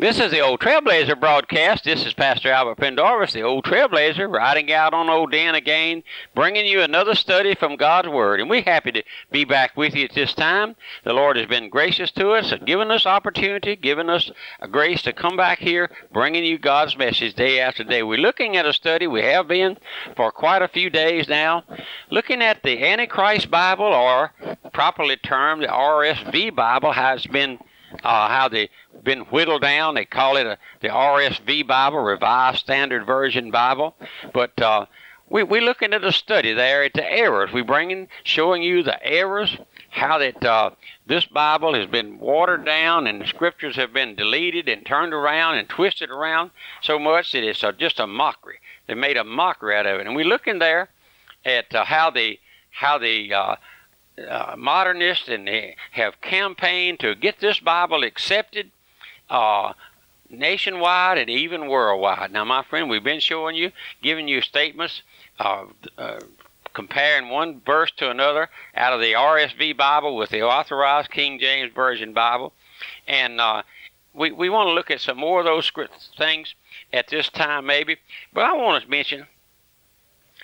This is the Old Trailblazer broadcast. This is Pastor Albert Pendarvis, the Old Trailblazer, riding out on Old Dan again, bringing you another study from God's Word. And we're happy to be back with you at this time. The Lord has been gracious to us and given us opportunity, given us a grace to come back here, bringing you God's message day after day. We're looking at a study we have been for quite a few days now, looking at the Antichrist Bible, or properly termed the RSV Bible, has been uh, how they've been whittled down. They call it a, the RSV Bible, Revised Standard Version Bible. But uh, we, we're looking at a study there at the errors. We're bringing, showing you the errors, how that uh, this Bible has been watered down and the scriptures have been deleted and turned around and twisted around so much that it's just a mockery. They made a mockery out of it. And we look in there at uh, how the how the uh, uh, modernists and have campaigned to get this Bible accepted uh, nationwide and even worldwide. Now, my friend, we've been showing you, giving you statements, uh, comparing one verse to another out of the RSV Bible with the authorized King James Version Bible. And uh, we, we want to look at some more of those things at this time, maybe. But I want to mention,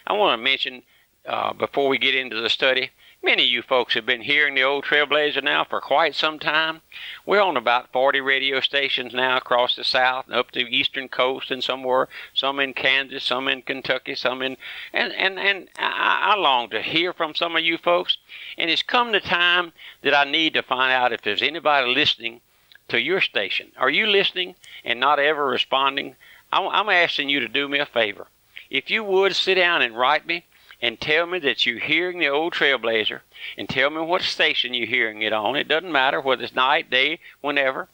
I want to mention uh, before we get into the study, Many of you folks have been hearing the old Trailblazer now for quite some time. We're on about 40 radio stations now across the South and up the eastern coast and somewhere, some in Kansas, some in Kentucky, some in, and, and, and I, I long to hear from some of you folks. And it's come the time that I need to find out if there's anybody listening to your station. Are you listening and not ever responding? I'm asking you to do me a favor. If you would sit down and write me, and tell me that you're hearing the old Trailblazer and tell me what station you're hearing it on. It doesn't matter whether it's night, day, whenever.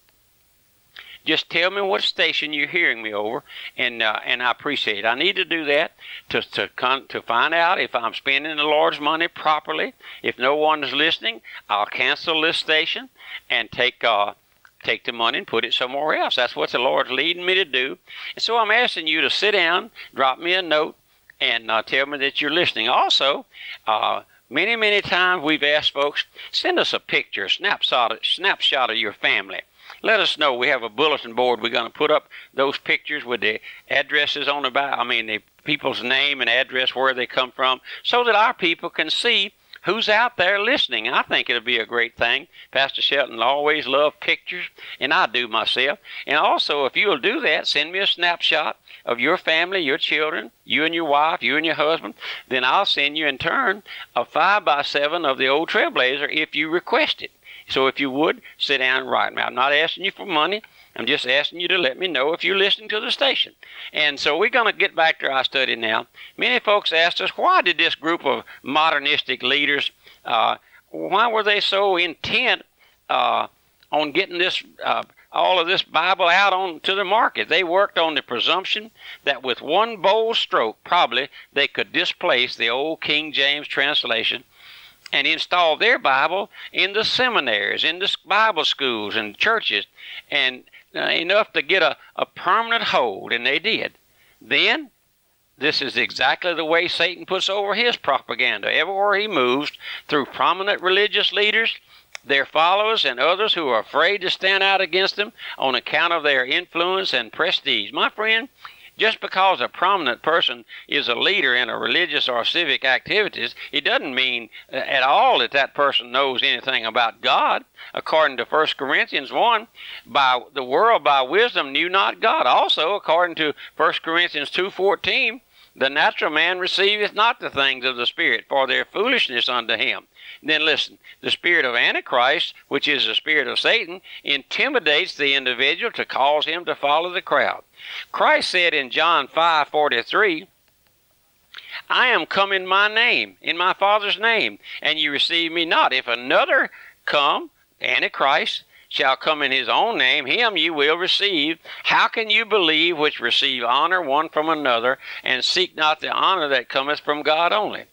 Just tell me what station you're hearing me over, and uh, and I appreciate it. I need to do that to to con- to find out if I'm spending the Lord's money properly. If no one is listening, I'll cancel this station and take uh, take the money and put it somewhere else. That's what the Lord's leading me to do. And so I'm asking you to sit down, drop me a note, and uh, tell me that you're listening. Also, uh, many, many times we've asked folks, send us a picture, snapshot, snapshot of your family. Let us know. We have a bulletin board. We're going to put up those pictures with the addresses on the back. I mean, the people's name and address, where they come from, so that our people can see who's out there listening. I think it'll be a great thing. Pastor Shelton always loved pictures, and I do myself. And also, if you'll do that, send me a snapshot of your family, your children, you and your wife, you and your husband. Then I'll send you in turn a five by seven of the old Trailblazer if you request it. So if you would, sit down and write me. I'm not asking you for money. I'm just asking you to let me know if you're listening to the station. And so we're going to get back to our study now. Many folks asked us, why did this group of modernistic leaders, uh, why were they so intent uh, on getting this, uh, all of this Bible out on to the market? They worked on the presumption that with one bold stroke, probably they could displace the old King James translation and install their Bible in the seminaries, in the Bible schools and churches, and uh, enough to get a, a permanent hold, and they did. Then, this is exactly the way Satan puts over his propaganda. Everywhere he moves, through prominent religious leaders, their followers, and others who are afraid to stand out against them on account of their influence and prestige. My friend, just because a prominent person is a leader in a religious or civic activities, it doesn't mean uh, at all that that person knows anything about God. According to 1 Corinthians 1, by the world by wisdom knew not God. Also, according to 1 Corinthians 2:14, the natural man receiveth not the things of the Spirit, for their foolishness unto him. Then listen, the spirit of Antichrist, which is the spirit of Satan, intimidates the individual to cause him to follow the crowd. Christ said in John 5:43, I am come in my name, in my Father's name, and you receive me not. If another come, Antichrist, shall come in his own name, him you will receive. How can you believe which receive honor one from another, and seek not the honor that cometh from God only?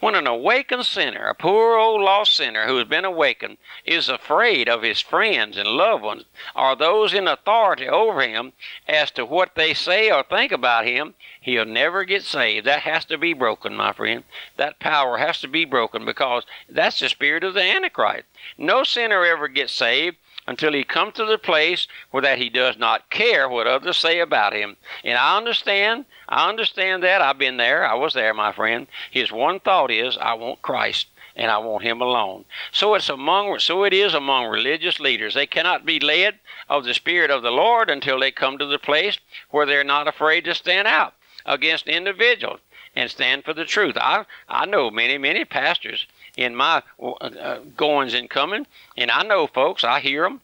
When an awakened sinner, a poor old lost sinner who has been awakened, is afraid of his friends and loved ones, or those in authority over him, as to what they say or think about him, he'll never get saved. That has to be broken, my friend. That power has to be broken because that's the spirit of the Antichrist. No sinner ever gets saved until he comes to the place where that he does not care what others say about him. And I understand, I understand that. I've been there. I was there, my friend. His one thought is, I want Christ and I want him alone. So it's among so it is among religious leaders. They cannot be led of the Spirit of the Lord until they come to the place where they're not afraid to stand out against individuals and stand for the truth. I I know many many pastors in my uh, goings and coming, and I know folks. I hear them.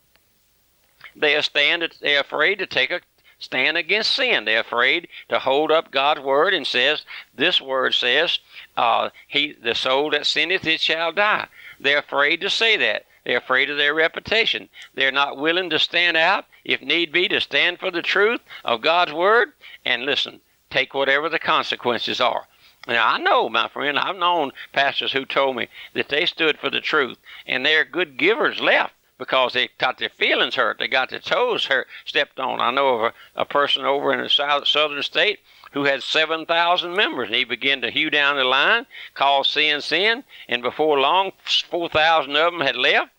They stand. They're afraid to take a stand against sin. They're afraid to hold up God's word and says, "This word says, uh, he the soul that sinneth it shall die." They're afraid to say that. They're afraid of their reputation. They're not willing to stand out, if need be, to stand for the truth of God's word. And listen, take whatever the consequences are. Now, I know, my friend, I've known pastors who told me that they stood for the truth, and they're good givers left because they got their feelings hurt. They got their toes hurt, stepped on. I know of a, a person over in a south, southern state who had 7,000 members, and he began to hew down the line, call sin sin, and before long, 4,000 of them had left,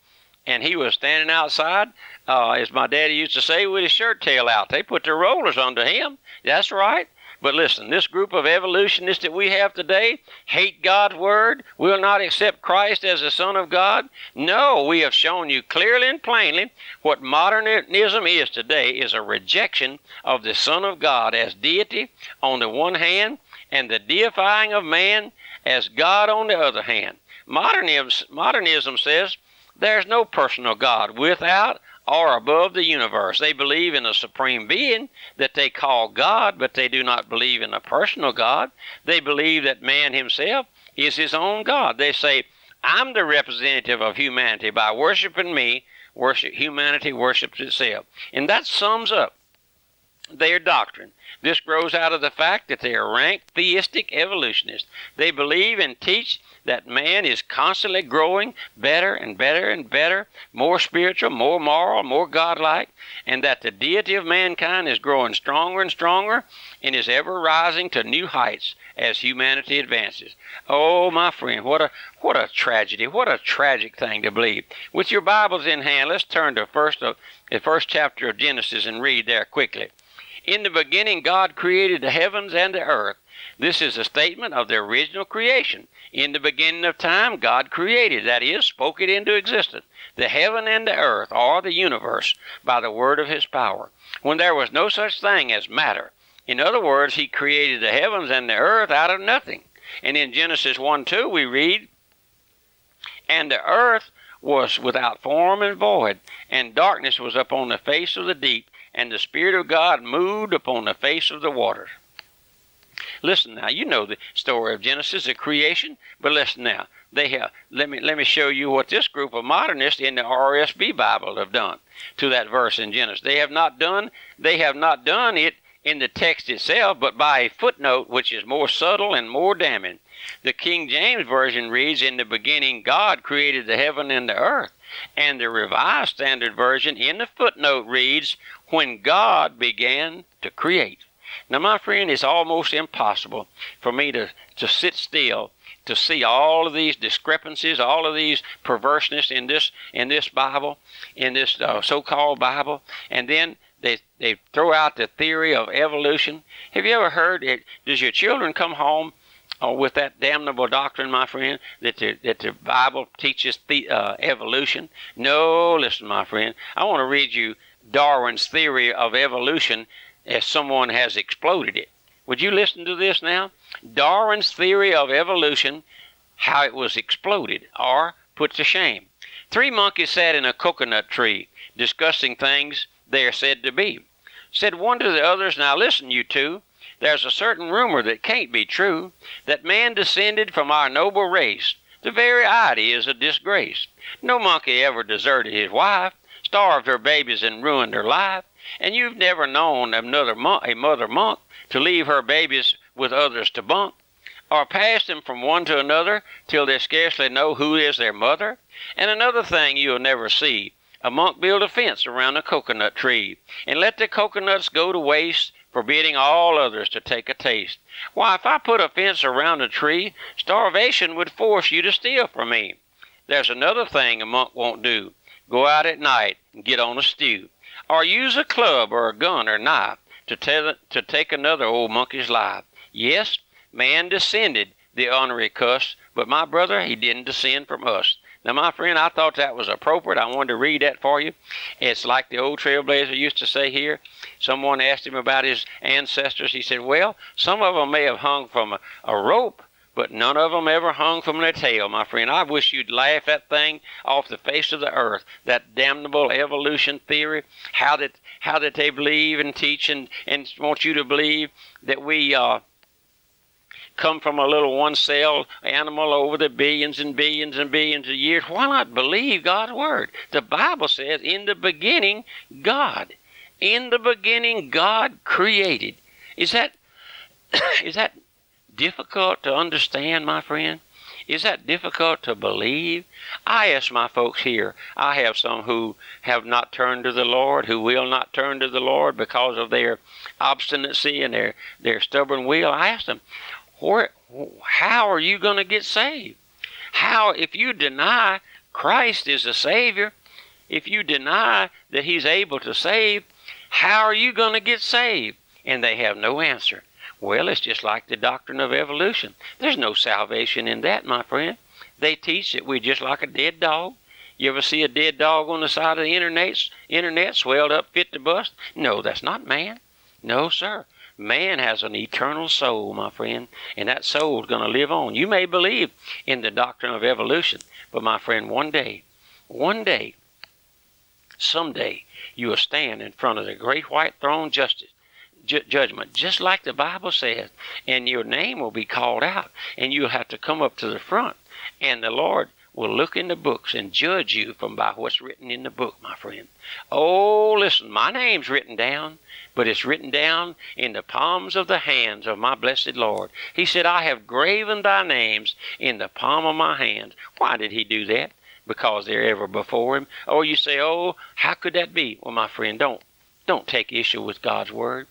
and he was standing outside, uh, as my daddy used to say, with his shirt tail out. They put their rollers under him. That's right. But listen, this group of evolutionists that we have today hate God's word, will not accept Christ as the Son of God. No, we have shown you clearly and plainly what modernism is today is a rejection of the Son of God as deity on the one hand and the deifying of man as God on the other hand. Modernism, modernism says there's no personal God without or above the universe. They believe in a supreme being that they call God, but they do not believe in a personal God. They believe that man himself is his own God. They say, I'm the representative of humanity. By worshiping me, worship humanity worships itself. And that sums up their doctrine. This grows out of the fact that they are rank theistic evolutionists. They believe and teach that man is constantly growing better and better and better, more spiritual, more moral, more godlike, and that the deity of mankind is growing stronger and stronger and is ever rising to new heights as humanity advances. Oh, my friend, what a what a tragedy! What a tragic thing to believe. With your Bibles in hand, let's turn to first of, the first chapter of Genesis and read there quickly. In the beginning, God created the heavens and the earth. This is a statement of the original creation. In the beginning of time, God created, that is, spoke it into existence, the heaven and the earth, or the universe, by the word of his power, when there was no such thing as matter. In other words, he created the heavens and the earth out of nothing. And in Genesis 1 2, we read, And the earth was without form and void, and darkness was upon the face of the deep, and the Spirit of God moved upon the face of the waters. Listen now, you know the story of Genesis, the creation, but listen now. They have let me let me show you what this group of modernists in the RSV Bible have done to that verse in Genesis. They have not done they have not done it in the text itself, but by a footnote which is more subtle and more damning. The King James Version reads, In the beginning, God created the heaven and the earth. And the Revised Standard Version in the footnote reads, When God began to create. Now, my friend, it's almost impossible for me to, to sit still to see all of these discrepancies, all of these perverseness in this in this Bible, in this uh, so-called Bible, and then they they throw out the theory of evolution. Have you ever heard it? Does your children come home uh, with that damnable doctrine, my friend, that the that the Bible teaches the, uh, evolution? No, listen, my friend. I want to read you Darwin's theory of evolution as someone has exploded it. Would you listen to this now? Darwin's theory of evolution, how it was exploded or put to shame. Three monkeys sat in a coconut tree discussing things they are said to be. Said one to the others, Now listen, you two. There's a certain rumor that can't be true that man descended from our noble race. The very idea is a disgrace. No monkey ever deserted his wife, starved her babies, and ruined her life. And you've never known another monk, a mother monk to leave her babies with others to bunk, or pass them from one to another till they scarcely know who is their mother. And another thing you'll never see a monk build a fence around a coconut tree, and let the coconuts go to waste, forbidding all others to take a taste. Why, if I put a fence around a tree, starvation would force you to steal from me. There's another thing a monk won't do go out at night and get on a stew, or use a club or a gun or knife to, tell, to take another old monkey's life. Yes, man descended the honorary cuss, but my brother, he didn't descend from us. Now, my friend, I thought that was appropriate. I wanted to read that for you. It's like the old trailblazer used to say here. Someone asked him about his ancestors. He said, Well, some of them may have hung from a, a rope, but none of them ever hung from their tail, my friend. I wish you'd laugh that thing off the face of the earth. That damnable evolution theory. How did how did they believe and teach and, and want you to believe that we uh, come from a little one cell animal over the billions and billions and billions of years. Why not believe God's word? The Bible says, in the beginning, God. In the beginning, God created. Is that is that difficult to understand, my friend? Is that difficult to believe? I ask my folks here. I have some who have not turned to the Lord, who will not turn to the Lord because of their obstinacy and their, their stubborn will. I ask them, where, how are you going to get saved? How, if you deny Christ is a Savior, if you deny that He's able to save, how are you going to get saved? And they have no answer. Well, it's just like the doctrine of evolution. There's no salvation in that, my friend. They teach that we're just like a dead dog. You ever see a dead dog on the side of the internet, internet swelled up fit to bust? No, that's not man. No, sir. Man has an eternal soul, my friend, and that soul is going to live on. You may believe in the doctrine of evolution, but my friend, one day, one day, someday, you will stand in front of the great white throne justice ju- judgment, just like the Bible says, and your name will be called out, and you'll have to come up to the front, and the Lord will look in the books and judge you from by what's written in the book, my friend. Oh, listen, my name's written down, but it's written down in the palms of the hands of my blessed Lord. He said, I have graven thy names in the palm of my hands. Why did he do that? Because they're ever before him. Or oh, you say, Oh, how could that be? Well, my friend, don't don't take issue with God's word.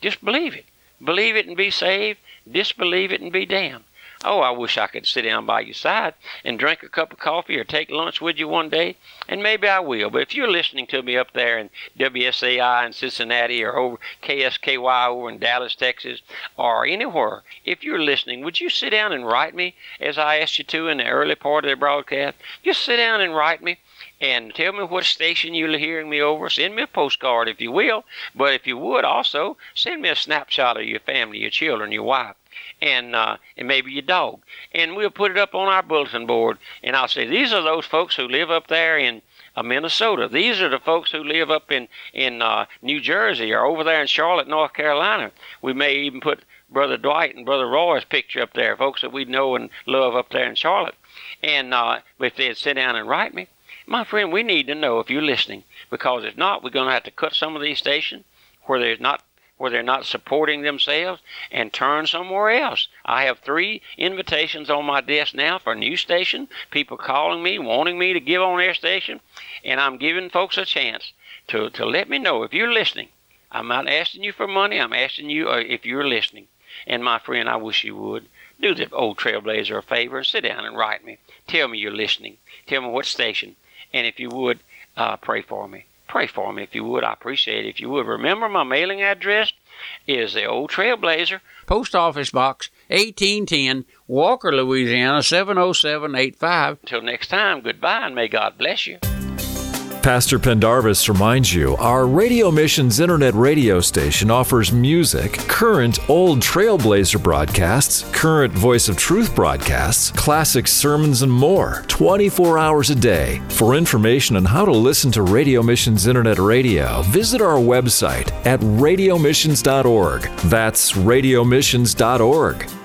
Just believe it. Believe it and be saved. Disbelieve it and be damned. Oh, I wish I could sit down by your side and drink a cup of coffee or take lunch with you one day, and maybe I will. But if you're listening to me up there in WSAI in Cincinnati or over KSKY over in Dallas, Texas, or anywhere, if you're listening, would you sit down and write me as I asked you to in the early part of the broadcast? Just sit down and write me and tell me what station you're hearing me over. Send me a postcard if you will. But if you would also, send me a snapshot of your family, your children, your wife and uh, and maybe your dog, and we'll put it up on our bulletin board. And I'll say these are those folks who live up there in uh, Minnesota. These are the folks who live up in in uh, New Jersey or over there in Charlotte, North Carolina. We may even put Brother Dwight and Brother Roy's picture up there, folks that we know and love up there in Charlotte. And uh, if they'd sit down and write me, my friend, we need to know if you're listening, because if not, we're going to have to cut some of these stations where there's not where they're not supporting themselves and turn somewhere else. I have three invitations on my desk now for a new station, people calling me, wanting me to give on their station, and I'm giving folks a chance to, to let me know if you're listening. I'm not asking you for money, I'm asking you uh, if you're listening. And my friend, I wish you would. Do the old trailblazer a favor and sit down and write me. Tell me you're listening. Tell me what station. And if you would, uh, pray for me. Pray for me if you would. I appreciate it if you would. Remember, my mailing address is the Old Trailblazer, Post Office Box 1810, Walker, Louisiana 70785. Until next time, goodbye and may God bless you. Pastor Pendarvis reminds you our Radio Missions Internet radio station offers music, current old Trailblazer broadcasts, current Voice of Truth broadcasts, classic sermons, and more 24 hours a day. For information on how to listen to Radio Missions Internet radio, visit our website at radiomissions.org. That's radiomissions.org.